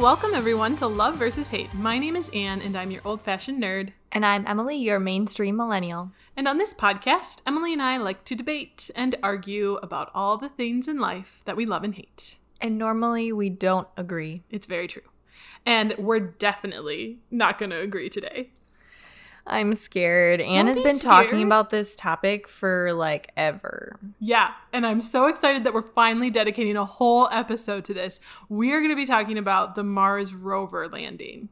Welcome everyone to Love versus Hate. My name is Anne, and I'm your old fashioned nerd. And I'm Emily, your mainstream millennial. And on this podcast, Emily and I like to debate and argue about all the things in life that we love and hate. And normally we don't agree. It's very true. And we're definitely not going to agree today. I'm scared. Anne has be been talking about this topic for like ever. Yeah, and I'm so excited that we're finally dedicating a whole episode to this. We are going to be talking about the Mars rover landing.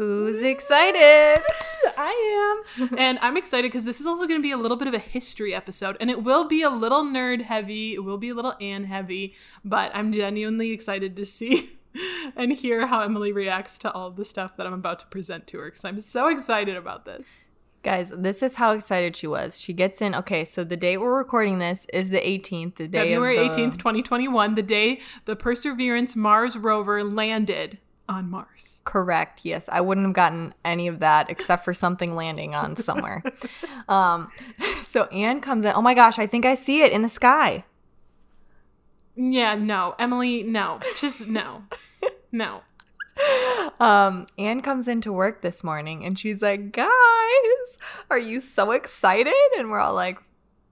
Who's excited? I am. and I'm excited because this is also going to be a little bit of a history episode. And it will be a little nerd heavy. It will be a little Anne heavy. But I'm genuinely excited to see and hear how Emily reacts to all the stuff that I'm about to present to her because I'm so excited about this. Guys, this is how excited she was. She gets in. Okay, so the date we're recording this is the 18th, the day February of the, 18th, 2021, the day the Perseverance Mars rover landed on Mars. Correct. Yes, I wouldn't have gotten any of that except for something landing on somewhere. um, so Anne comes in. Oh my gosh, I think I see it in the sky. Yeah, no. Emily, no. Just no. No. Um, Anne comes into work this morning and she's like, "Guys, are you so excited?" And we're all like,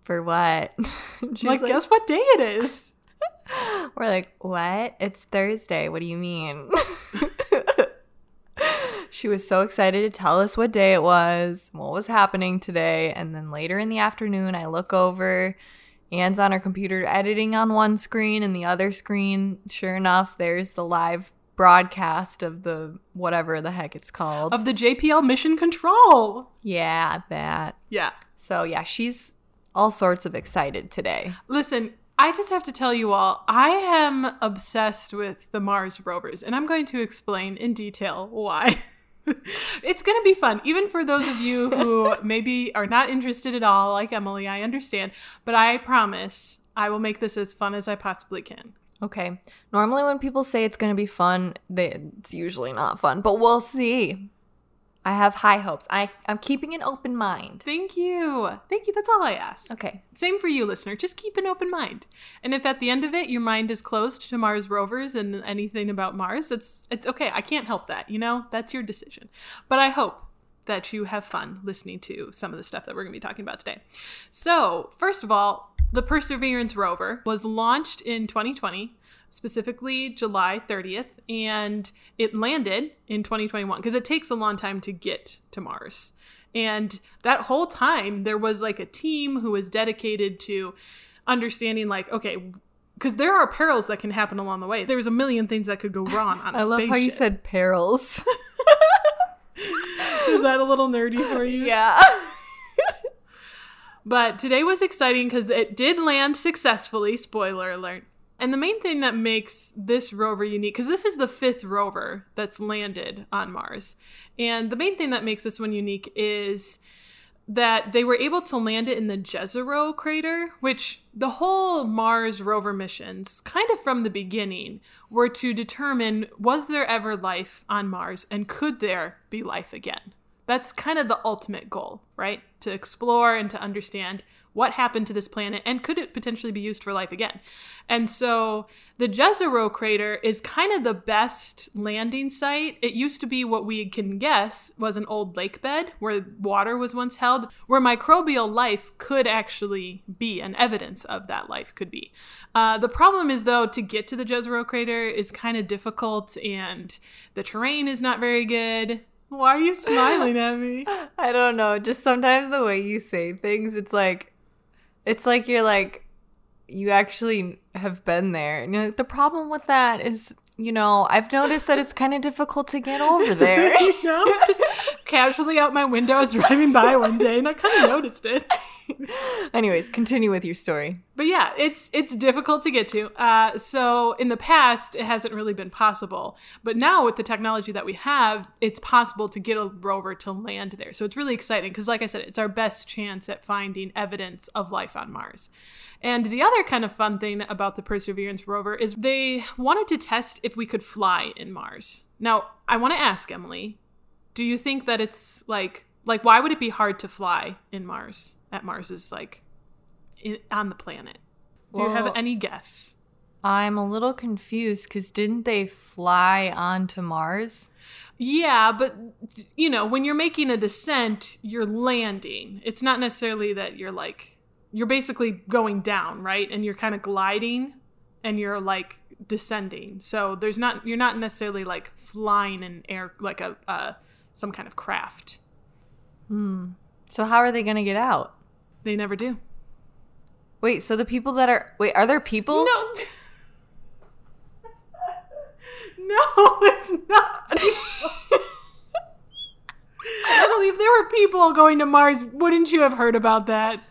"For what?" she's like, guess what day it is? We're like, "What? It's Thursday. What do you mean?" she was so excited to tell us what day it was, what was happening today, and then later in the afternoon, I look over. Anne's on her computer editing on one screen, and the other screen, sure enough, there's the live broadcast of the whatever the heck it's called. Of the JPL mission control. yeah, that. Yeah. So yeah, she's all sorts of excited today. Listen, I just have to tell you all, I am obsessed with the Mars rovers, and I'm going to explain in detail why. it's going to be fun, even for those of you who maybe are not interested at all, like Emily. I understand, but I promise I will make this as fun as I possibly can. Okay. Normally when people say it's going to be fun, they, it's usually not fun, but we'll see. I have high hopes. I I'm keeping an open mind. Thank you. Thank you. That's all I ask. Okay. Same for you, listener. Just keep an open mind. And if at the end of it your mind is closed to Mars rovers and anything about Mars, it's it's okay. I can't help that. You know, that's your decision. But I hope that you have fun listening to some of the stuff that we're going to be talking about today. So, first of all, the Perseverance rover was launched in 2020, specifically July 30th, and it landed in 2021 because it takes a long time to get to Mars. And that whole time, there was like a team who was dedicated to understanding, like, okay, because there are perils that can happen along the way. There's a million things that could go wrong on a I love how you said perils. Is that a little nerdy for you? yeah. But today was exciting because it did land successfully. Spoiler alert. And the main thing that makes this rover unique, because this is the fifth rover that's landed on Mars. And the main thing that makes this one unique is that they were able to land it in the Jezero crater, which the whole Mars rover missions, kind of from the beginning, were to determine was there ever life on Mars and could there be life again? That's kind of the ultimate goal, right? To explore and to understand what happened to this planet and could it potentially be used for life again. And so the Jezero crater is kind of the best landing site. It used to be what we can guess was an old lake bed where water was once held, where microbial life could actually be, and evidence of that life could be. Uh, the problem is, though, to get to the Jezero crater is kind of difficult and the terrain is not very good. Why are you smiling at me? I don't know. Just sometimes the way you say things, it's like, it's like you're like, you actually have been there. And you're like, the problem with that is, you know, I've noticed that it's kind of difficult to get over there. you know, just casually out my window, I was driving by one day and I kind of noticed it. Anyways, continue with your story. But yeah, it's it's difficult to get to. Uh, so in the past, it hasn't really been possible. But now with the technology that we have, it's possible to get a rover to land there. So it's really exciting because, like I said, it's our best chance at finding evidence of life on Mars. And the other kind of fun thing about the Perseverance rover is they wanted to test if we could fly in Mars. Now, I want to ask Emily, do you think that it's like like why would it be hard to fly in Mars? At Mars is like in, on the planet. Do you have any guess? I'm a little confused because didn't they fly onto Mars? Yeah, but you know, when you're making a descent, you're landing. It's not necessarily that you're like you're basically going down, right? And you're kind of gliding and you're like descending. So there's not you're not necessarily like flying in air like a uh, some kind of craft. Hmm. So how are they going to get out? They never do. Wait, so the people that are wait, are there people? No. no, it's not. people. I believe there were people going to Mars. Wouldn't you have heard about that?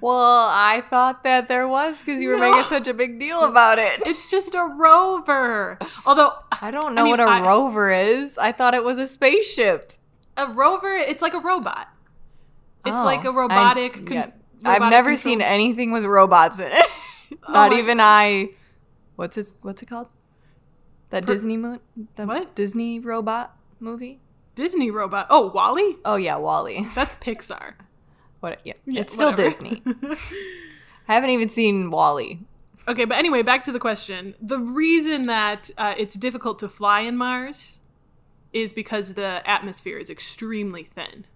Well, I thought that there was because you were No. making such a big deal about it. It's just a rover. Although I don't know mean, what a I- rover is. I thought it was a spaceship. a rover, it's like a robot. It's Oh, like a robotic. con- yeah. I've never control- seen anything with robots in it. Not my- even I. What's it? What's it called? That Per- Disney mo- the What? Disney robot movie? Disney robot. Oh, WALL-E. Oh yeah, WALL-E. That's Pixar. What? Yeah, Yeah, it's still whatever. Disney. I haven't even seen WALL-E. Okay, but anyway, back to the question. The reason that uh, it's difficult to fly in Mars is because the atmosphere is extremely thin.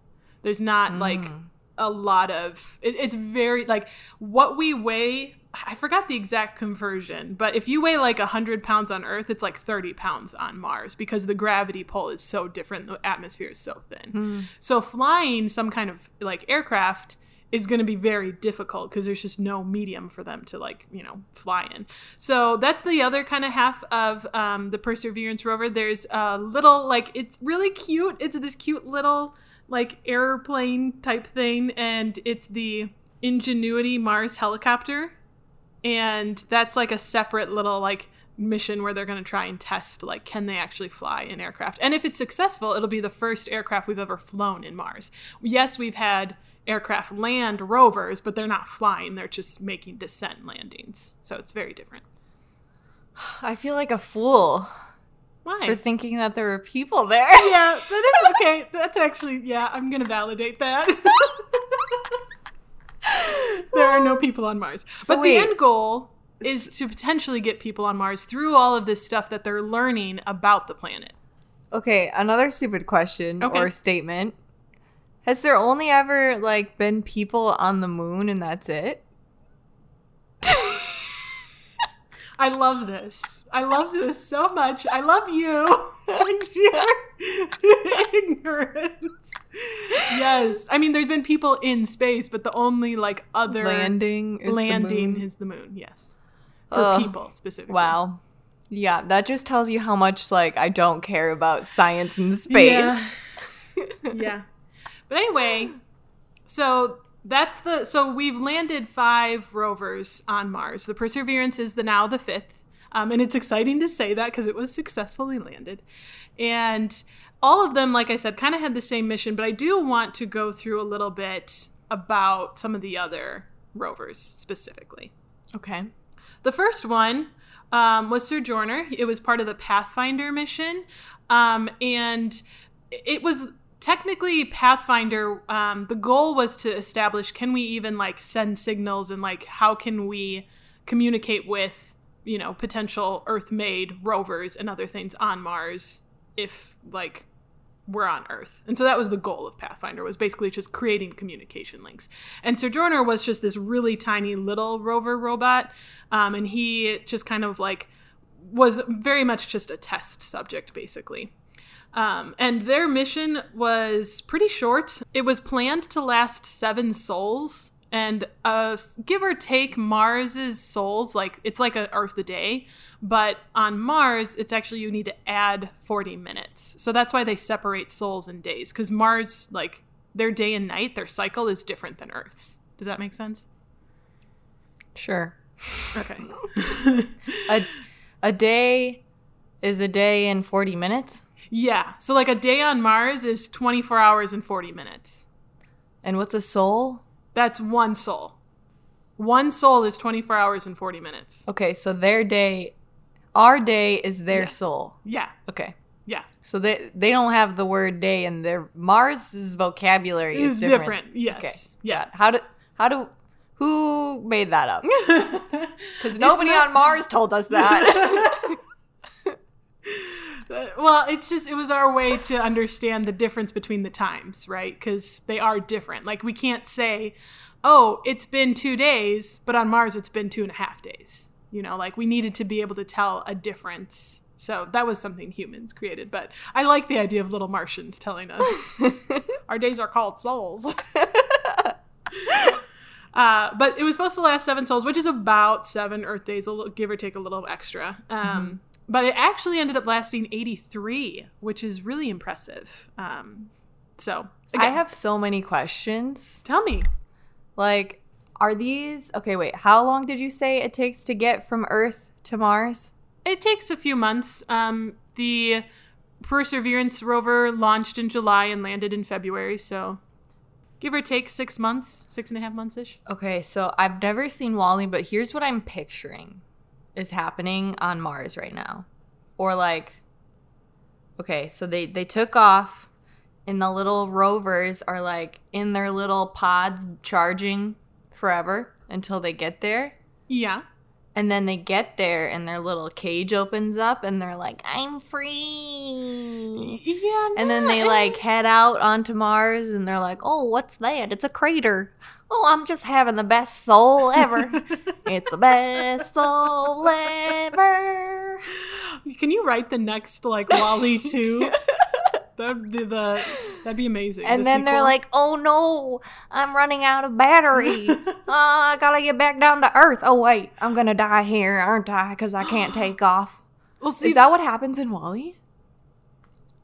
There's not like Mm. a lot of. It, it's very like what we weigh. I forgot the exact conversion, but if you weigh like 100 pounds on Earth, it's like 30 pounds on Mars because the gravity pull is so different. The atmosphere is so thin. Mm. So flying some kind of like aircraft is going to be very difficult because there's just no medium for them to like you know fly in. So that's the other kind of half of um, the Perseverance rover. There's a little like it's really cute. It's this cute little like airplane type thing, and it's the Ingenuity Mars helicopter, and that's like a separate little like mission where they're going to try and test like can they actually fly an aircraft? And if it's successful it'll be the first aircraft we've ever flown in mars. Yes we've had aircraft land rovers but they're not flying they're just making descent landings. So it's very different. I feel like a fool why for thinking that there were people there. yeah that is okay that's actually yeah i'm gonna validate that there are no people on mars So but wait. the end goal is to potentially get people on mars through all of this stuff that they're learning about the planet Okay, another stupid question Okay. or statement. Has there only ever like been people on the moon and that's it? I love this. I love this so much. I love you and your ignorance. Yes. I mean, there's been people in space, but the only like other Landing is the landing moon? is the moon. Yes. For Ugh. people specifically. Wow. Yeah, that just tells you how much like I don't care about science and space. Yeah. yeah. But anyway, so that's the so we've landed five rovers on Mars. The Perseverance is the now the fifth, um, and it's exciting to say that because it was successfully landed, and all of them, like I said, kind of had the same mission. But I do want to go through a little bit about some of the other rovers specifically. Okay. The first one um, was Sojourner. It was part of the Pathfinder mission. Um, and it was technically Pathfinder. Um, the goal was to establish can we even like send signals and like how can we communicate with, you know, potential Earth made rovers and other things on Mars if like we're on Earth. And so that was the goal of Pathfinder was basically just creating communication links. And Sojourner was just this really tiny little rover robot, um, and he just kind of like was very much just a test subject, basically. Um, and their mission was pretty short. It was planned to last seven sols, and uh, give or take, Mars's sols like it's like an Earth a day, but on Mars, it's actually you need to add forty minutes. So that's why they separate sols and days, because Mars like their day and night, their cycle is different than Earth's. Does that make sense? Sure. Okay. A a day is a day in 40 minutes. yeah. So like a day on Mars is twenty four hours and forty minutes. And what's a sol? That's one sol. One sol is 24 hours and 40 minutes. Okay, so their day our day is their Yeah. sol. Yeah. Okay. Yeah. So they they don't have the word day in their Mars's vocabulary It's is different. different. Yes. Okay. Yeah. How do how do Who made that up? Because nobody on Mars told us that. well, it's just it was our way to understand the difference between the times, right? Because they are different. Like we can't say, "Oh, it's been two days," but on Mars it's been two and a half days. You know, like we needed to be able to tell a difference. So that was something humans created. But I like the idea of little Martians telling us our days are called sols. Uh, but it was supposed to last seven sols, which is about seven Earth days, a little, give or take a little extra. Um, mm-hmm. But it actually ended up lasting 83, which is really impressive. Um, so again, I have so many questions. Tell me. Like, are these okay? Wait, how long did you say it takes to get from Earth to Mars? It takes a few months. Um, the Perseverance rover launched in July and landed in February, so give or take six months, six and a half months ish. Okay, so I've never seen WALL-E, but here's what I'm picturing is happening on Mars right now. Or like okay, so they they took off and the little rovers are like in their little pods charging forever until they get there. Yeah. And then they get there and their little cage opens up and they're like, I'm free. Yeah. No, and then they like head out onto Mars and they're like, oh, what's that? It's a crater. Oh, I'm just having the best sol ever. it's the best sol ever. Can you write the next like WALL-E 2? That'd be the that'd be amazing. And the then sequel. they're like, "Oh no, I'm running out of battery. uh, I gotta get back down to Earth. Oh wait, I'm gonna die here, aren't I? Because I can't take off." Well, see, is that what happens in WALL-E?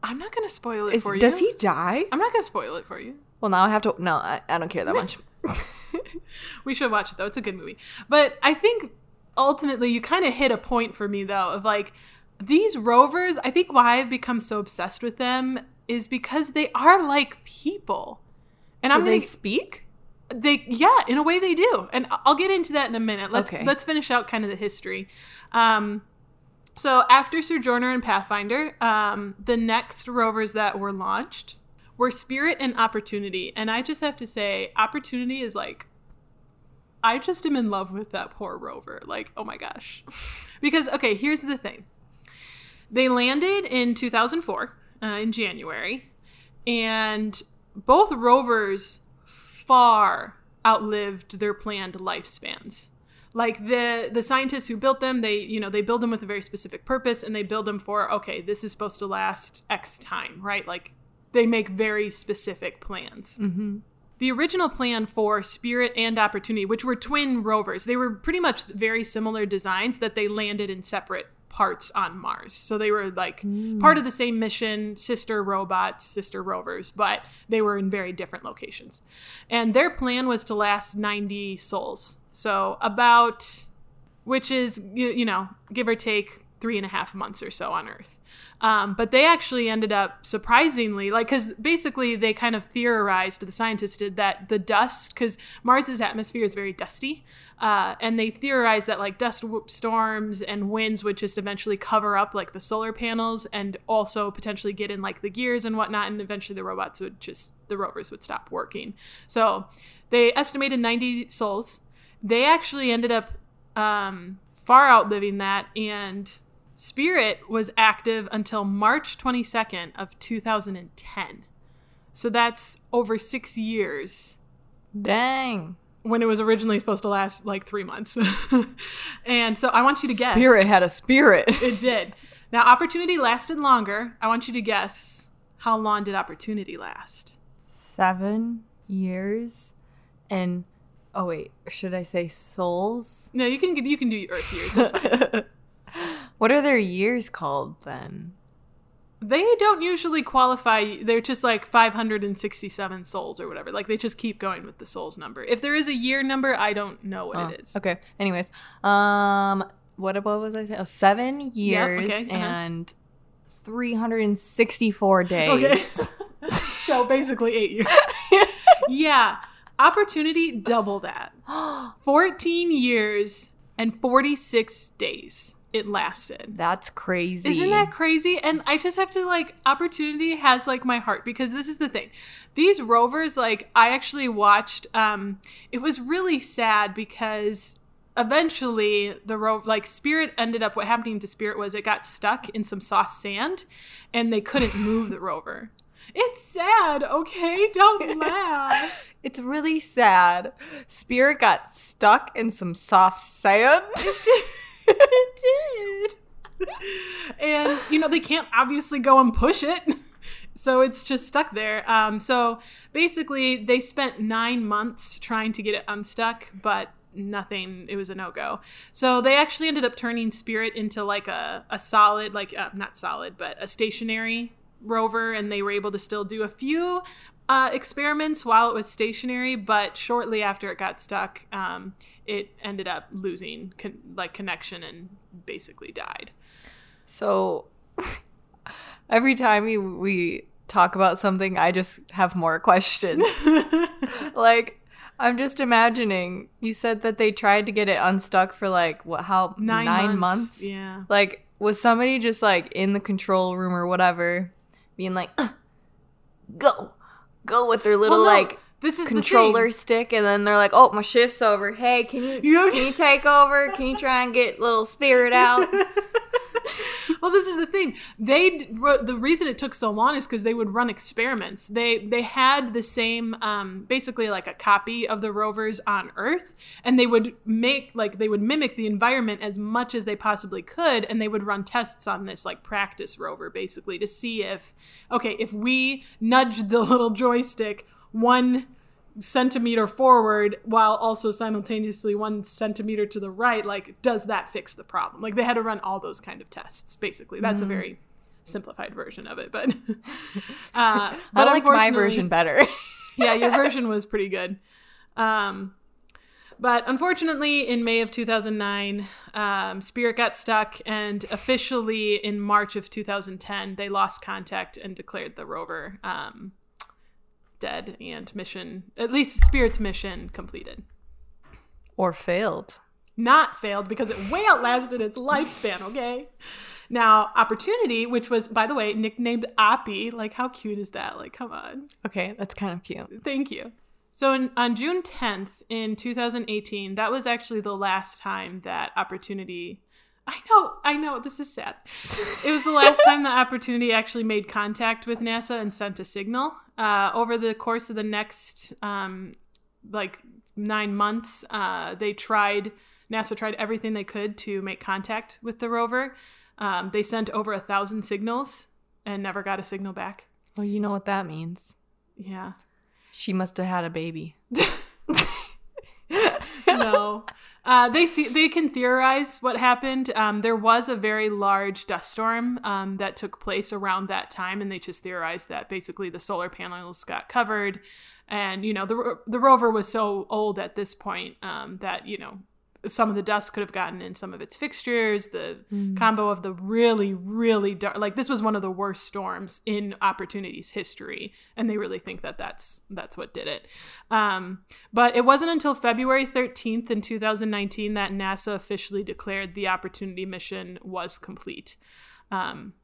I'm not gonna spoil it is, for you. Does he die? I'm not gonna spoil it for you. Well, now I have to. No, I, I don't care that much. we should watch it though. It's a good movie. But I think ultimately you kind of hit a point for me though of like these rovers, I think why I've become so obsessed with them is because they are like people. And I'm they gonna, speak? They yeah, in a way they do. And I'll get into that in a minute. Let's okay. let's finish out kind of the history. Um so after Sojourner and Pathfinder, um, the next rovers that were launched were Spirit and Opportunity. And I just have to say, Opportunity is like I just am in love with that poor rover. Like, oh my gosh. because okay, here's the thing. They landed in 2004 uh, in January, and both rovers far outlived their planned lifespans. Like the the scientists who built them, they you know they build them with a very specific purpose, and they build them for okay, this is supposed to last X time, right? Like they make very specific plans. Mm-hmm. The original plan for Spirit and Opportunity, which were twin rovers, they were pretty much very similar designs that they landed in separate parts on Mars. So they were like mm. part of the same mission, sister robots, sister rovers, but they were in very different locations. And their plan was to last 90 sols. So about, which is, you, you know, give or take three and a half months or so on Earth. Um, but they actually ended up surprisingly, like, because basically they kind of theorized, the scientists did, that the dust, because Mars's atmosphere is very dusty, uh, and they theorized that like dust storms and winds would just eventually cover up like the solar panels and also potentially get in like the gears and whatnot, and eventually the robots would just, the rovers would stop working. So they estimated 90 sols. They actually ended up um, far outliving that and Spirit was active until March 22nd of 2010. So that's over 6 years. Dang. When it was originally supposed to last like 3 months. and so I want you to guess. Spirit had a spirit. it did. Now opportunity lasted longer. I want you to guess how long did opportunity last? 7 years and oh wait, should I say sols? No, you can you can do Earth years. What are their years called then? They don't usually qualify. They're just like 567 sols or whatever. Like they just keep going with the sols number. If there is a year number, I don't know what oh, it is. Okay. Anyways, um, what what was I saying? Oh, seven years okay. uh-huh. and 364 days. Okay. so basically eight years. yeah. Opportunity double that. 14 years and 46 days it lasted. That's crazy. Isn't that crazy? And I just have to like opportunity has like my heart because this is the thing. These rovers like I actually watched um it was really sad because eventually the ro- like spirit ended up what happening to spirit was it got stuck in some soft sand and they couldn't move the rover. It's sad, okay? Don't laugh. It's really sad. Spirit got stuck in some soft sand. It did. and you know they can't obviously go and push it. So it's just stuck there. Um, so basically they spent nine months trying to get it unstuck but nothing it was a no-go. So they actually ended up turning spirit into like a, a solid like uh, not solid but a stationary rover and they were able to still do a few uh, experiments while it was stationary but shortly after it got stuck um, it ended up losing con- like connection and basically died. So every time we, we talk about something, I just have more questions. like, I'm just imagining. You said that they tried to get it unstuck for like what? How nine, nine months. months? Yeah. Like, was somebody just like in the control room or whatever, being like, "Uh, "Go, go" with their little Well, no, like this is controller stick, and then they're like, "Oh, my shift's over. Hey, can you You- can you take over? Can you try and get little spirit out?" Well, this is the thing. They the reason it took so long is because they would run experiments. They they had the same, um, basically like a copy of the rovers on Earth, and they would make like they would mimic the environment as much as they possibly could, and they would run tests on this like practice rover basically to see if okay if we nudge the little joystick one centimeter forward while also simultaneously one centimeter to the right like does that fix the problem? Like they had to run all those kind of tests basically. That's a very simplified version of it but uh but I like my version better. yeah your version was pretty good. Um but unfortunately, in May of 2009, um, Spirit got stuck, and officially in March of 2010, they lost contact and declared the rover um, dead and mission, at least Spirit's mission, completed. or failed. Not failed because it way outlasted its lifespan, okay? Now, Opportunity, which was, by the way, nicknamed Oppy, like how cute is that? Like, come on. Okay, that's kind of cute. Thank you. So in, on June 10th in 2018, that was actually the last time that Opportunity. I know, I know, this is sad. It was the last time that Opportunity actually made contact with NASA and sent a signal. Uh, over the course of the next, um, like, nine months, uh, they tried, NASA tried everything they could to make contact with the rover. Um, they sent over a thousand signals and never got a signal back. Well, you know what that means. Yeah. She must have had a baby. no. Uh, they th- they can theorize what happened. Um, there was a very large dust storm um, that took place around that time, and they just theorized that basically the solar panels got covered, and you know the the rover was so old at this point um, that you know some of the dust could have gotten in some of its fixtures. The combo of the really really dark, like this was one of the worst storms in Opportunity's history, and they really think that that's that's what did it. Um, but it wasn't until February 13th in 2019 that NASA officially declared the Opportunity mission was complete. Um,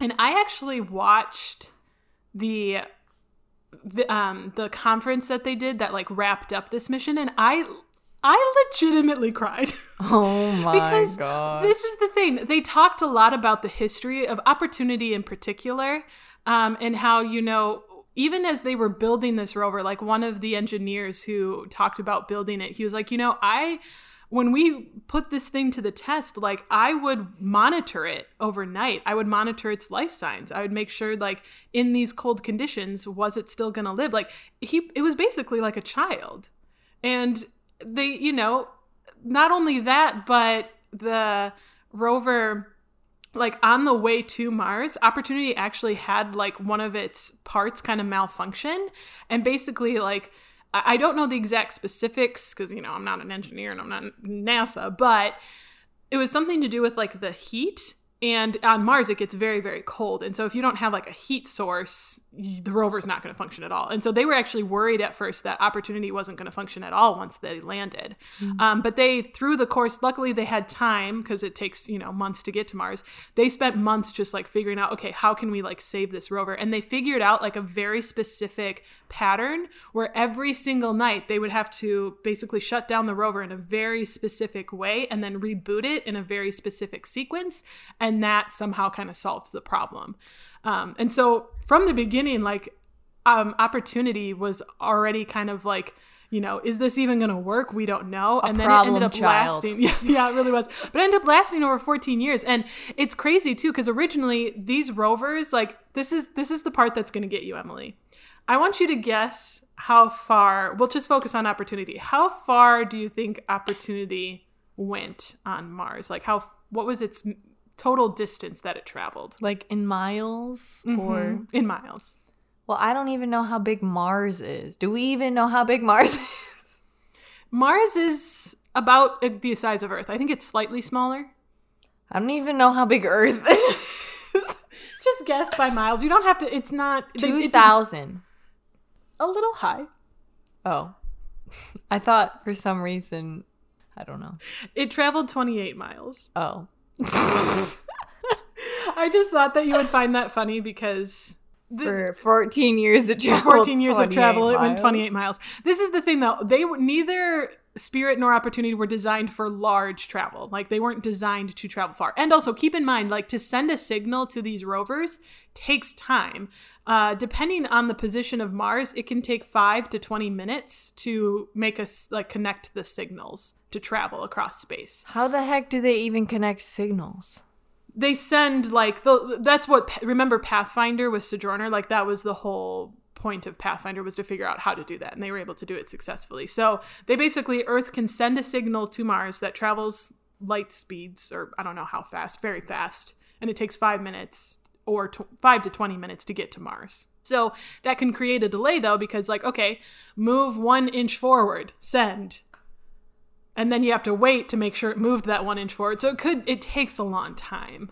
and I actually watched the the, um, the conference that they did that like wrapped up this mission, and I I legitimately cried. Oh my because god. this is the thing. They talked a lot about the history of opportunity in particular um, and how you know even as they were building this rover like one of the engineers who talked about building it he was like you know i when we put this thing to the test like i would monitor it overnight. I would monitor its life signs. I would make sure like in these cold conditions was it still going to live? Like he it was basically like a child. And they you know not only that, but the rover, like on the way to Mars, Opportunity actually had like one of its parts kind of malfunction. And basically, like, I don't know the exact specifics because, you know, I'm not an engineer and I'm not NASA, but it was something to do with like the heat and on Mars, it gets very, very cold. And so, if you don't have like a heat source, the rover's not going to function at all. And so, they were actually worried at first that Opportunity wasn't going to function at all once they landed. Mm-hmm. Um, but they, through the course, luckily they had time because it takes, you know, months to get to Mars. They spent months just like figuring out, okay, how can we like save this rover? And they figured out like a very specific pattern where every single night they would have to basically shut down the rover in a very specific way and then reboot it in a very specific sequence. And that somehow kind of solved the problem. Um, and so from the beginning, like um, opportunity was already kind of like, you know, is this even going to work? We don't know. A and then it ended up child. lasting. Yeah, yeah, it really was. But it ended up lasting over 14 years. And it's crazy too, because originally these rovers, like this is this is the part that's going to get you, Emily. I want you to guess how far. We'll just focus on opportunity. How far do you think opportunity went on Mars? Like how? What was its total distance that it traveled? Like in miles Mhm, or in miles? Well, I don't even know how big Mars is. Do we even know how big Mars is? Mars is about uh, the size of Earth. I think it's slightly smaller. I don't even know how big Earth is. Just guess by miles. You don't have to. It's not Two thousand. A little high. Oh. I thought for some reason I don't know. It traveled 28 miles. Oh. I just thought that you would find that funny because the, For 14 years it traveled. 14 years of 28 travel, it went 28 miles. This is the thing though. They were neither Spirit nor Opportunity were designed for large travel. Like they weren't designed to travel far. And also keep in mind, like to send a signal to these rovers takes time. Uh, depending on the position of Mars, it can take five to 20 minutes to make us like connect the signals to travel across space. How the heck do they even connect signals? they send like the that's what remember pathfinder with sojourner like that was the whole point of pathfinder was to figure out how to do that and they were able to do it successfully so they basically earth can send a signal to mars that travels light speeds or i don't know how fast very fast and it takes five minutes or tw- five to 20 minutes to get to mars. So that can create a delay though because like okay move one inch forward send. And then you have to wait to make sure it moved that one inch forward. So it could it takes a long time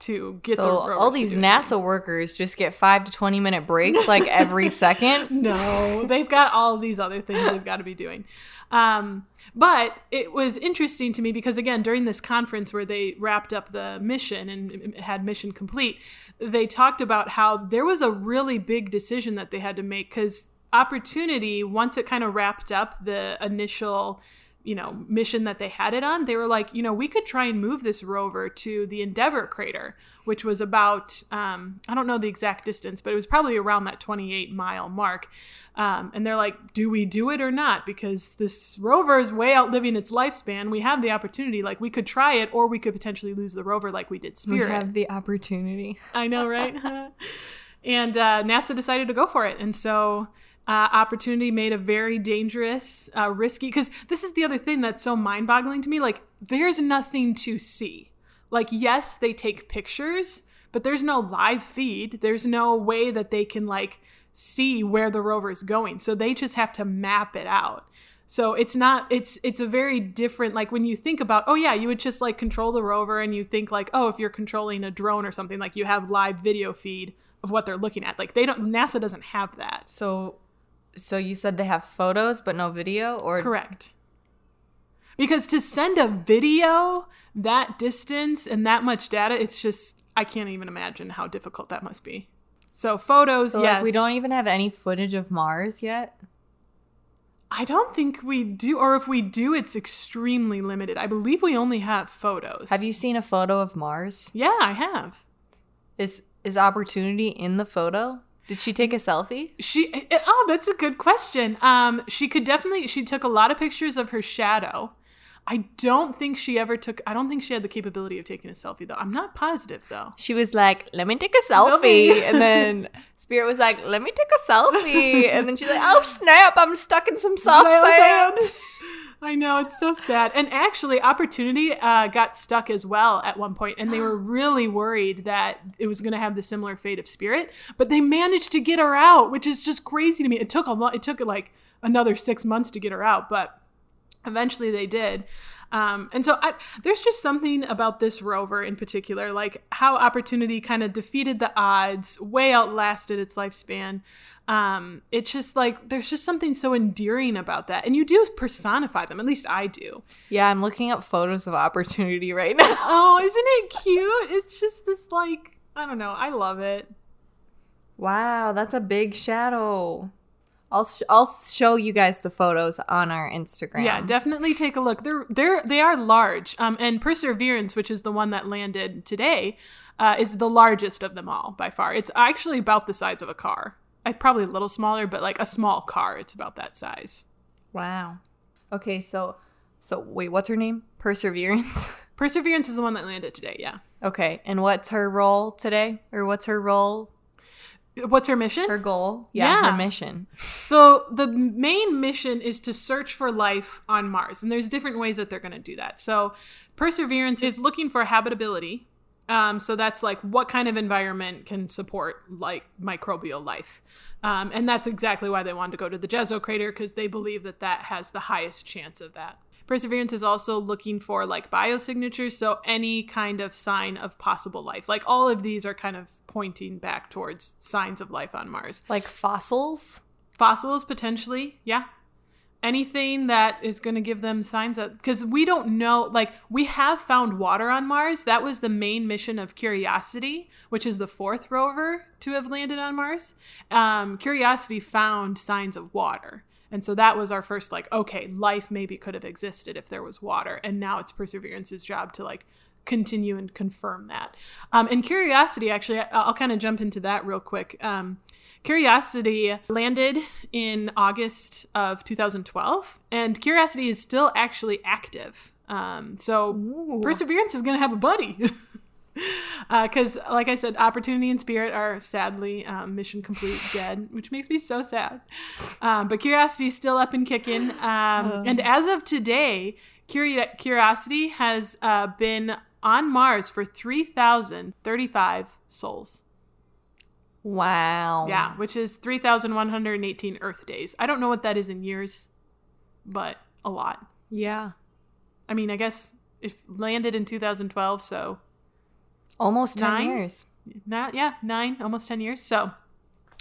to get so rovers all these. NASA workers just get 5 to 20 minute breaks like every second. No, they've got all these other things they've got to be doing. Um, but it was interesting to me because again, during this conference where they wrapped up the mission and had mission complete, they talked about how there was a really big decision that they had to make because opportunity once it kind of wrapped up the initial you know mission that they had it on they were like you know we could try and move this rover to the endeavor crater which was about um, i don't know the exact distance but it was probably around that 28 mile mark um, and they're like do we do it or not because this rover is way outliving its lifespan we have the opportunity like we could try it or we could potentially lose the rover like we did Spirit. We have the opportunity. I know, right? and uh, NASA decided to go for it. And so uh, Opportunity made a very dangerous, uh, risky, because this is the other thing that's so mind boggling to me. Like, there's nothing to see. Like, yes, they take pictures, but there's no live feed. There's no way that they can, like, see where the rover is going. So they just have to map it out. So it's not it's it's a very different like when you think about oh yeah you would just like control the rover and you think like oh if you're controlling a drone or something like you have live video feed of what they're looking at like they don't NASA doesn't have that So so you said they have photos but no video or correct because to send a video that distance and that much data it's just I can't even imagine how difficult that must be so photos So yes like we don't even have any footage of Mars yet? I don't think we do or if we do it's extremely limited I believe we only have photos Have you seen a photo of Mars? yeah I have Is is opportunity in the photo? Did she take a selfie? She oh, that's a good question. Um, she could definitely she took a lot of pictures of her shadow. I don't think she ever took. I don't think she had the capability of taking a selfie though. I'm not positive though. She was like, "Let me take a selfie,", and then Spirit was like, "Let me take a selfie," and then she's like, "Oh snap! I'm stuck in some soft sand." I know it's so sad. And actually, Opportunity uh, got stuck as well at one point, and they were really worried that it was going to have the similar fate of Spirit. But they managed to get her out, which is just crazy to me. It took a lot. It took like another six months to get her out, but eventually they did. Um, and so I, there's just something about this rover in particular, like how Opportunity kind of defeated the odds, way outlasted its lifespan. Um, it's just like there's just something so endearing about that, and you do personify them. At least I do. Yeah, I'm looking up photos of Opportunity right now. Oh, isn't it cute? It's just this like I don't know. I love it. Wow, that's a big shadow. I'll sh- I'll show you guys the photos on our Instagram. Yeah, definitely take a look. They're they're they are large. Um, and Perseverance, which is the one that landed today, uh, is the largest of them all by far. It's actually about the size of a car. Uh, probably a little smaller, but like a small car, it's about that size. Wow. Okay, so so wait, what's her name? Perseverance. Perseverance is the one that landed today. Yeah. okay, and what's her role today, or what's her role? What's her mission? Her goal? Yeah, Yeah. her mission. So the main mission is to search for life on Mars, and there's different ways that they're going to do that. So Perseverance is looking for habitability. Um, so that's like what kind of environment can support like microbial life, um, and that's exactly why they wanted to go to the Jezero crater because they believe that that has the highest chance of that. Perseverance is also looking for like biosignatures, so any kind of sign of possible life. Like all of these are kind of pointing back towards signs of life on Mars Like fossils? fossils potentially yeah anything that is going to give them signs that because we don't know like we have found water on mars. That was the main mission of curiosity which is the fourth rover to have landed on mars. Um, curiosity found signs of water. And so that was our first like okay life maybe could have existed if there was water. And now it's perseverance's job to like continue and confirm that um, and curiosity actually I- i'll kind of jump into that real quick um, Curiosity landed in August of 2012, and Curiosity is still actually active. Um, so Ooh. Perseverance is going to have a buddy. Because, like I said, Opportunity and Spirit are sadly um, mission complete dead, which makes me so sad. Um, but Curiosity is still up and kicking. Um, and as of today, Curi- Curiosity has uh, been on Mars for 3,035 sols. Wow. Yeah, which is 3,118 Earth days. I don't know what that is in years, but a lot. Yeah. I mean, I guess it landed in 2012, so Almost 10 Nine? years. not yeah, nine, almost 10 years. So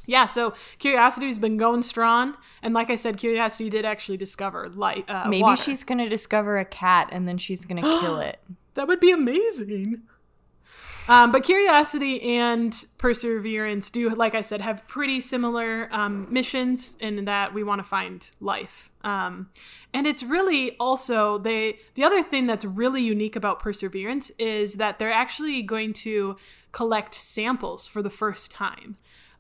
yeah, so Curiosity's been going strong, and like I said, Curiosity did actually discover light. Uh, Maybe water. she's going to discover a cat and then she's going to kill it. That would be amazing. Um, but Curiosity and Perseverance do, like I said, have pretty similar um, missions in that we want to find life. Um, and it's really also they. The other thing that's really unique about Perseverance is that they're actually going to collect samples for the first time.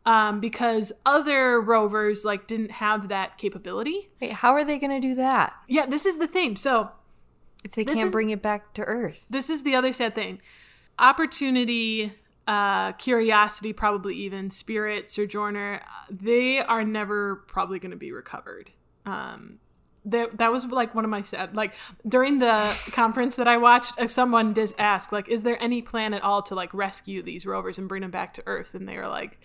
Um, because other rovers like didn't have that capability. Wait, how are they going to do that Yeah, this is the thing. So if they This can't is- bring it back to Earth? this is the other sad thing. Opportunity uh curiosity probably even spirit sojourner they are never probably going to be recovered. Um that, that was like one of my sad like during the conference that i watched uh, someone did ask like is there any plan at all to like rescue these rovers and bring them back to earth? And they were like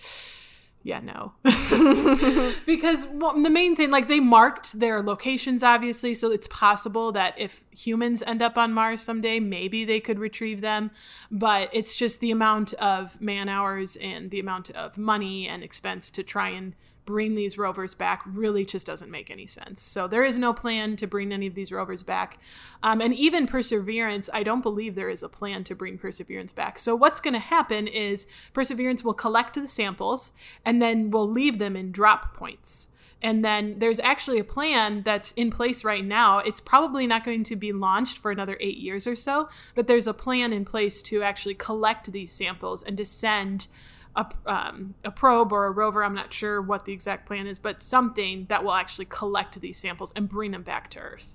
yeah no. Because well, the main thing like they marked their locations obviously so it's possible that if humans end up on mars someday maybe they could retrieve them. But it's just the amount of man hours and the amount of money and expense to try and bring these rovers back really just doesn't make any sense. So there is no plan to bring any of these rovers back. Um, and even perseverance i don't believe there is a plan to bring perseverance back. So what's going to happen is perseverance will collect the samples and then we'll leave them in drop points. And then there's actually a plan that's in place right now. It's probably not going to be launched for another eight years or so, but there's a plan in place to actually collect these samples and to send a, um, a probe or a rover. I'm not sure what the exact plan is, but something that will actually collect these samples and bring them back to Earth.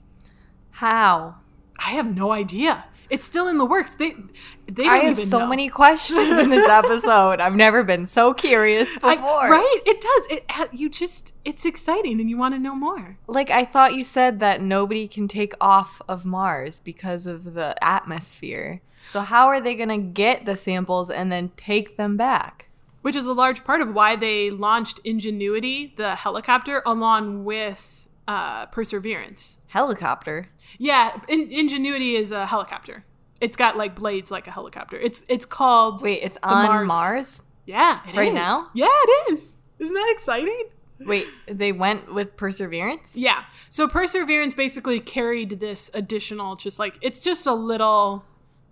How? I have no idea. It's still in the works. They they I have so know. many questions in this episode. I've never been so curious before. I- right? It does. It you just it's exciting and you want to know more. Like I thought you said that nobody can take off of Mars because of the atmosphere. So how are they going to get the samples and then take them back? Which is a large part of why they launched Ingenuity, the helicopter, along with uh, Perseverance. Helicopter. Yeah, in- Ingenuity is a helicopter. It's got like blades like a helicopter. It's it's called Wait, it's on Mars. Mars? Yeah, it right is. now? Yeah, it is. Isn't that exciting? Wait, they went with Perseverance? Yeah. So Perseverance basically carried this additional, just like it's just a little.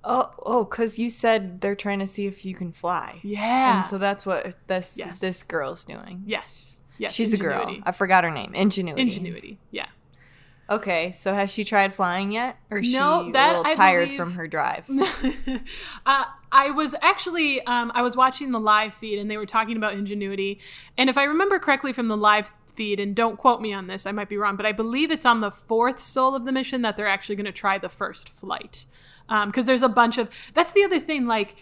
Oh, oh, because you said they're trying to see if you can fly. Yeah. And so that's what this Yes. this girl's doing. yes. Yes. She's a girl. I forgot her name. Ingenuity. Ingenuity. Yeah. Okay, so has she tried flying yet? Or is No, she that a little I tired believe- from her drive? uh, I was actually um, I was watching the live feed and they were talking about ingenuity, and if I remember correctly from the live feed, and don't quote me on this, I might be wrong, but I believe it's on the fourth sol of the mission that they're actually going to try the first flight, because there's a bunch of that's the other thing like.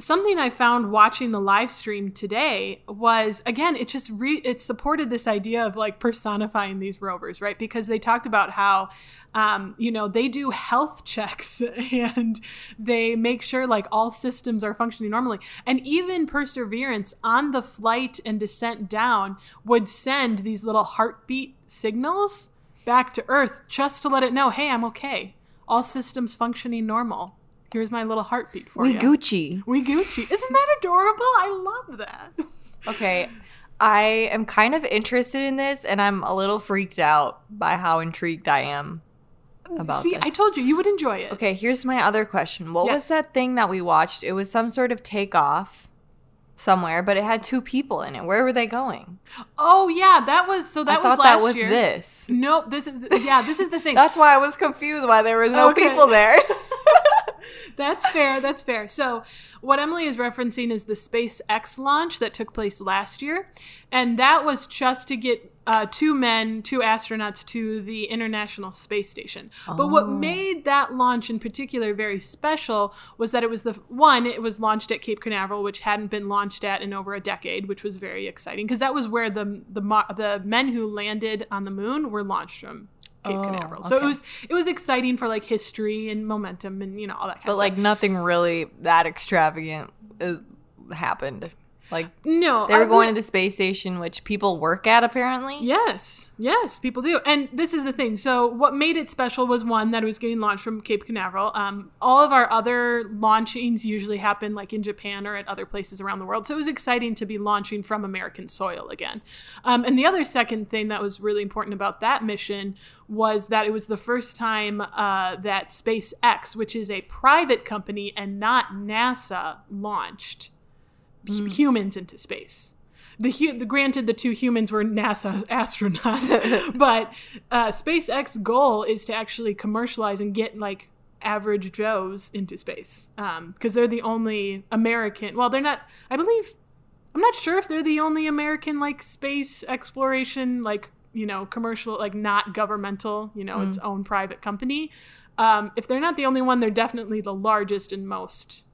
Something I found watching the live stream today was again, it just re- it supported this idea of like personifying these rovers, right? Because they talked about how um, you know, they do health checks and they make sure like all systems are functioning normally. And even Perseverance on the flight and descent down would send these little heartbeat signals back to Earth just to let it know, hey, I'm okay. All systems functioning normal. Here's my little heartbeat for We you. Gucci. We Gucci. Isn't that adorable? I love that. Okay, I am kind of interested in this, and I'm a little freaked out by how intrigued I am about See, this. I told you you would enjoy it. okay, here's my other question. What Yes. was that thing that we watched? It was some sort of takeoff somewhere, but it had two people in it. Where were they going? Oh yeah, that was so that I was last that was year. this. Nope, this is yeah, this is the thing. That's why I was confused why there was no Okay. people there. That's fair. That's fair. So, what Emily is referencing is the SpaceX launch that took place last year. And that was just to get uh, two men, two astronauts to the International Space Station. But what made that launch in particular very special was that it was the one, it was launched at Cape Canaveral, which hadn't been launched at in over a decade, which was very exciting because that was where the, the, the men who landed on the moon were launched from. Cape Oh, Canaveral. So it was it was exciting for like history and momentum and you know all that kind but of like stuff. nothing really that extravagant is, happened. Like No, they were going to the space station, which people work at apparently. Yes, yes, people do. And this is the thing. So, what made it special was one that it was getting launched from Cape Canaveral. Um, all of our other launchings usually happen like in Japan or at other places around the world. So, it was exciting to be launching from American soil again. Um, and the other second thing that was really important about that mission was that it was the first time uh, that SpaceX, which is a private company and not NASA, launched hu- humans into space. The, hu- the granted, the two humans were NASA astronauts, but uh, SpaceX goal is to actually commercialize and get like average Joes into space because they're the only American. Well, they're not. I believe. I'm not sure if they're the only American like space exploration like you know commercial like not governmental you know its own private company. Um, if they're not the only one, they're definitely the largest and most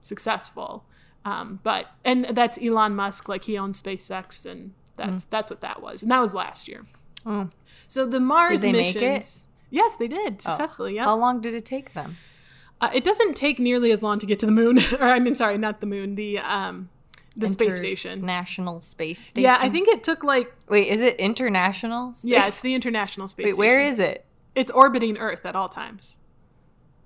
successful. Um, but and that's Elon Musk, like he owns SpaceX, and that's that's what that was, and that was last year. Mm. So the Mars Did they make missions, it? yes, they did successfully. Yeah, How long did it take them? uh, it doesn't take nearly as long to get to the moon, or I mean, sorry, not the moon, the um, the space station. National Space Station. Yeah, I think it took like Wait, is it international? Space? yeah, it's the International Space Wait, Station. where is it? It's orbiting Earth at all times.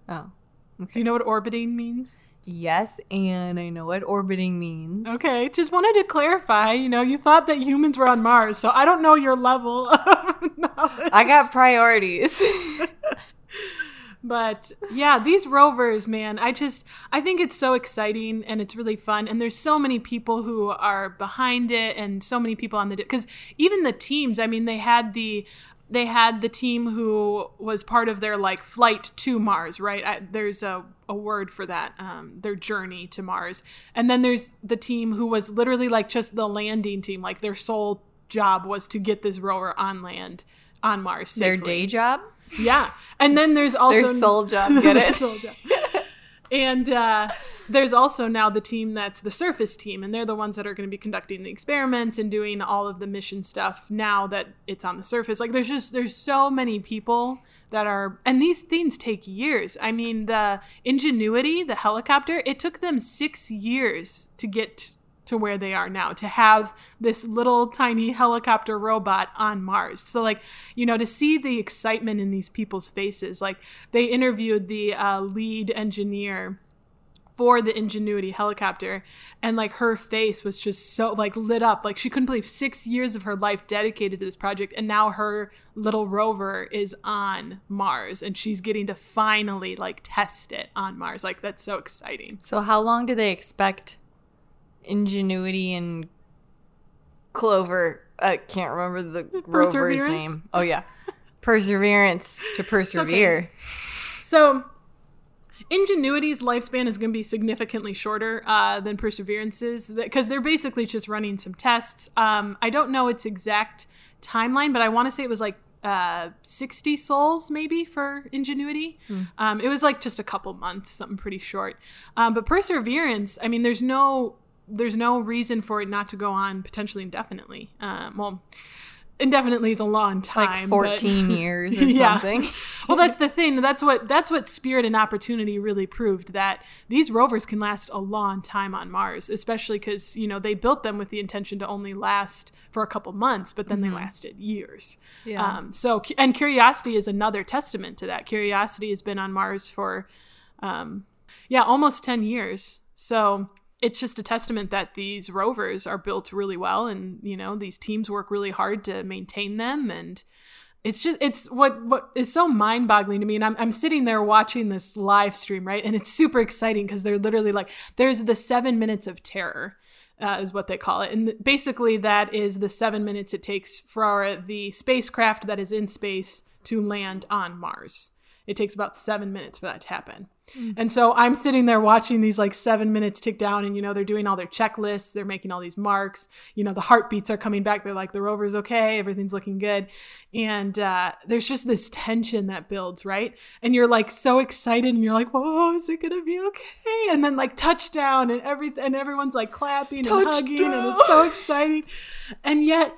Oh, Do you know what orbiting means? Yes, and I know what orbiting means. Okay, just wanted to clarify. You know, you thought that humans were on Mars, so I don't know your level of knowledge. I got priorities. But yeah, these rovers, man, I just I think it's so exciting and it's really fun and there's so many people who are behind it and so many people on the cuz even the teams, I mean they had the they had the team who was part of their like flight to Mars, right? I, there's a, a word for that, um, their journey to Mars. And then there's the team who was literally like just the landing team, like their sole job was to get this rover on land on Mars. Their day job? Yeah. And then there's also Their sole job, get it? sole job. And uh, there's also now the team that's the surface team, and they're the ones that are going to be conducting the experiments and doing all of the mission stuff now that it's on the surface. Like there's just there's so many people that are and these things take years. I mean, the Ingenuity, the helicopter, it took them 6 years to get to where they are now to have this little tiny helicopter robot on Mars. So, like, you know, to see the excitement in these people's faces, like, they interviewed the uh, lead engineer for the Ingenuity helicopter. And like her face was just so like lit up. Like she couldn't believe six years of her life dedicated to this project. And now her little rover is on Mars and she's getting to finally like test it on Mars. Like that's so exciting. So, how long do they expect Ingenuity and Clover? I can't remember the rover's name. Oh, yeah. Perseverance to persevere. So Ingenuity's lifespan is going to be significantly shorter uh, than Perseverance's because they're basically just running some tests. Um, I don't know its exact timeline, but I want to say it was like uh, 60 sols maybe for Ingenuity. Um, it was like just a couple months, something pretty short. Um, but Perseverance, I mean, there's no there's no reason for it not to go on potentially indefinitely. Um, well, indefinitely is a long time. Like but- 14 years or Yeah. something. well that's the thing that's what that's what spirit and opportunity really proved that these rovers can last a long time on mars especially because you know they built them with the intention to only last for a couple months but then they lasted years Yeah. um, so and curiosity is another testament to that curiosity has been on mars for um, yeah almost 10 years so it's just a testament that these rovers are built really well and you know these teams work really hard to maintain them. And it's just it's what what is so mind-boggling to me. And I'm, I'm sitting there watching this live stream right? And it's super exciting because they're literally like there's the seven minutes of terror uh, is what they call it. And basically that is the seven minutes it takes for the spacecraft that is in space to land on mars. It takes about seven minutes for that to happen and so I'm sitting there watching these like seven minutes tick down, and you know, they're doing all their checklists, they're making all these marks. You know, the heartbeats are coming back. They're like, the rover's okay, everything's looking good. And uh, there's just this tension that builds, right? And you're like so excited, and you're like, whoa, is it gonna be okay? And then like touchdown, and everything, and everyone's like clapping and hugging, and it's so exciting. And yet,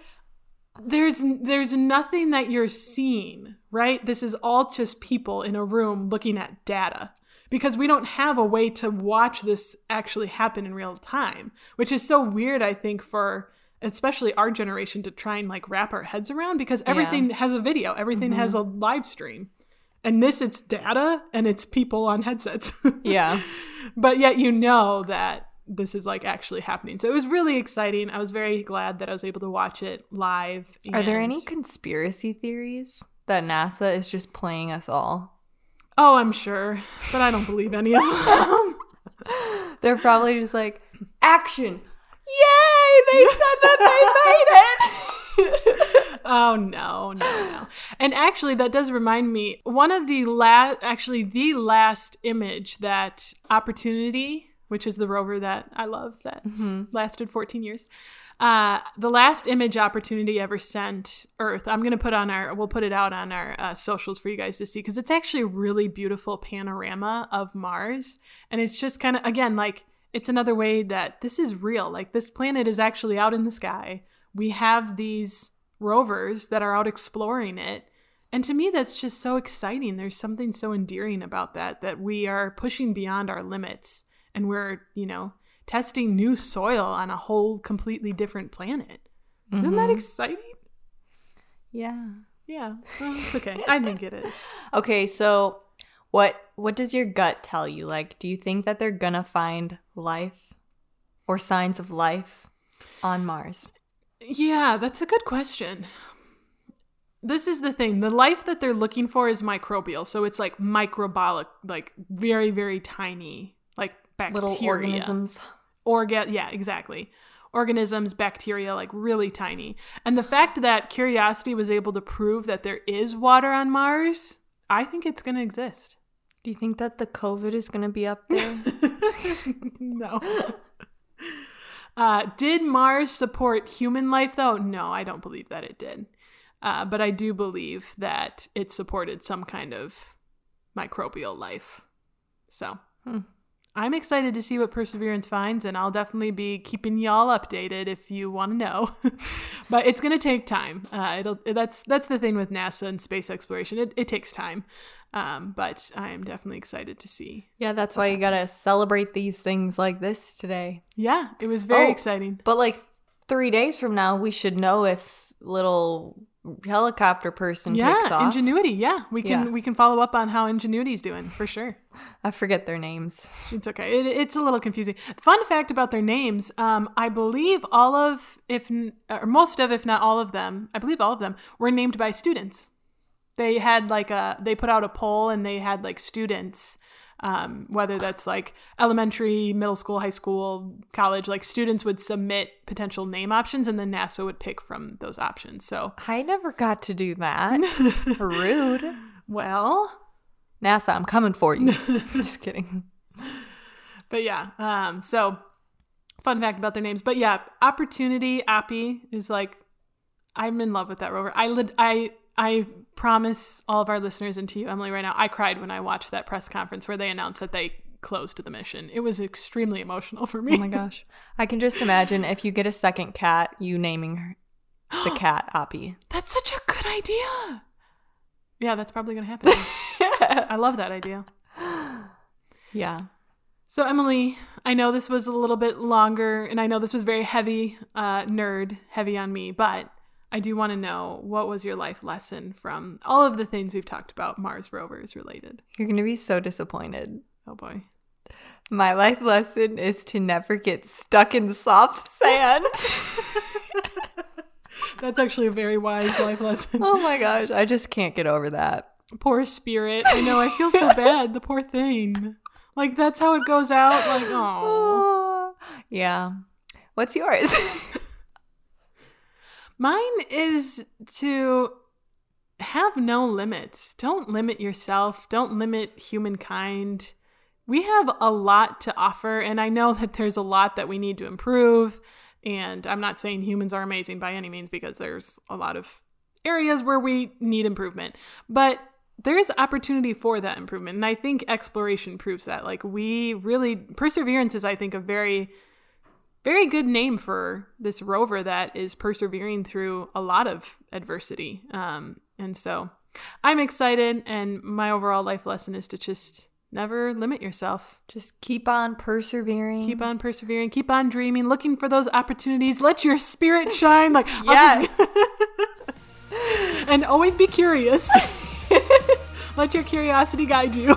there's there's nothing that you're seeing right this is all just people in a room looking at data because we don't have a way to watch this actually happen in real time which is so weird i think for especially our generation to try and like wrap our heads around because everything has a video everything has mm-hmm. a live stream and this it's data and it's people on headsets yeah. but yet you know that this is like actually happening. So it was really exciting. I was very glad that I was able to watch it live. Are there any conspiracy theories that NASA is just playing us all? Oh, I'm sure, but I don't believe any of them. They're probably just like, action! Yay! They said that they made it! oh no, no, no. And actually, that does remind me. One of the last, actually, the last image that Opportunity, which is the rover that I love, that mm-hmm. lasted 14 years. Uh, the last image opportunity ever sent Earth, I'm gonna put on our, we'll put it out on our uh, socials for you guys to see because it's actually a really beautiful panorama of Mars, and it's just kind of again like it's another way that this is real. Like this planet is actually out in the sky. We have these rovers that are out exploring it. And to me, that's just so exciting. There's something so endearing about that, that we are pushing beyond our limits and we're, you know, testing new soil on a whole completely different planet. Isn't that mm-hmm. exciting? yeah. Yeah. Well, it's okay. I think it is. Okay, so what what does your gut tell you? Like, do you think that they're gonna find life or signs of life on Mars? Yeah, that's a good question. This is the thing. The life that they're looking for is microbial. So it's like microbolic, like very, very tiny, like bacteria. Little organisms. Orga- yeah, exactly. Organisms, bacteria, like really tiny. And the fact that Curiosity was able to prove that there is water on Mars, I think it's going to exist. Do you think that the COVID is gonna be up there? no. Uh, did Mars support human life, though? No, I don't believe that it did. Uh, but I do believe that it supported some kind of microbial life. So Hmm. I'm excited to see what Perseverance finds, and I'll definitely be keeping y'all updated if you want to know. but it's going to take time. Uh, it'll that's that's the thing with NASA and space exploration. It, it takes time. Um, but I am definitely excited to see. Yeah, that's why you gotta celebrate these things like this today. Yeah, it was very Oh. exciting. But like three days from now, we should know if little helicopter person Yeah, off. ingenuity. Yeah, we can Yeah. we can follow up on how ingenuity's doing for sure. I forget their names. It's okay. It, it's a little confusing. Fun fact about their names: um, I believe all of, if or most of, if not all of them, I believe all of them were named by students. They had like a, they put out a poll and they had like students, um, whether that's like elementary, middle school, high school, college, like students would submit potential name options and then NASA would pick from those options. So, I never got to do that. Rude. well, NASA, I'm coming for you. Just kidding. But yeah, um, so fun fact about their names. But yeah, Opportunity Oppy is like I'm in love with that rover. I lit I I promise all of our listeners and to you, Emily, right now, I cried when I watched that press conference where they announced that they closed the mission. It was extremely emotional for me. Oh my gosh. I can just imagine if you get a second cat, you naming her the cat Oppy. That's such a good idea. Yeah, that's probably gonna happen. I love that idea. Yeah. So, Emily, I know this was a little bit longer, and I know this was very heavy, uh, nerd, heavy on me, but I do want to know what was your life lesson from all of the things we've talked about Mars rovers related. You're going to be so disappointed. Oh boy. My life lesson is to never get stuck in soft sand. That's actually a very wise life lesson. oh my gosh. I just can't get over that. Poor spirit. I know, I feel so bad. The poor thing. Like, that's how it goes out. Like, oh. yeah. What's yours? Mine is to have no limits. Don't limit yourself. Don't limit humankind. We have a lot to offer, and I know that there's a lot that we need to improve. And I'm not saying humans are amazing by any means because there's a lot of areas where we need improvement. But there is opportunity for that improvement. And I think exploration proves that. Like, we really, perseverance is, I think, a very very good name for this rover that is persevering through a lot of adversity. Um, and so I'm excited, and my overall life lesson is to just never limit yourself. just keep on persevering. Keep on persevering, keep on dreaming, looking for those opportunities. Let your spirit shine. Like, Yes. just- and always be curious. Let your curiosity guide you.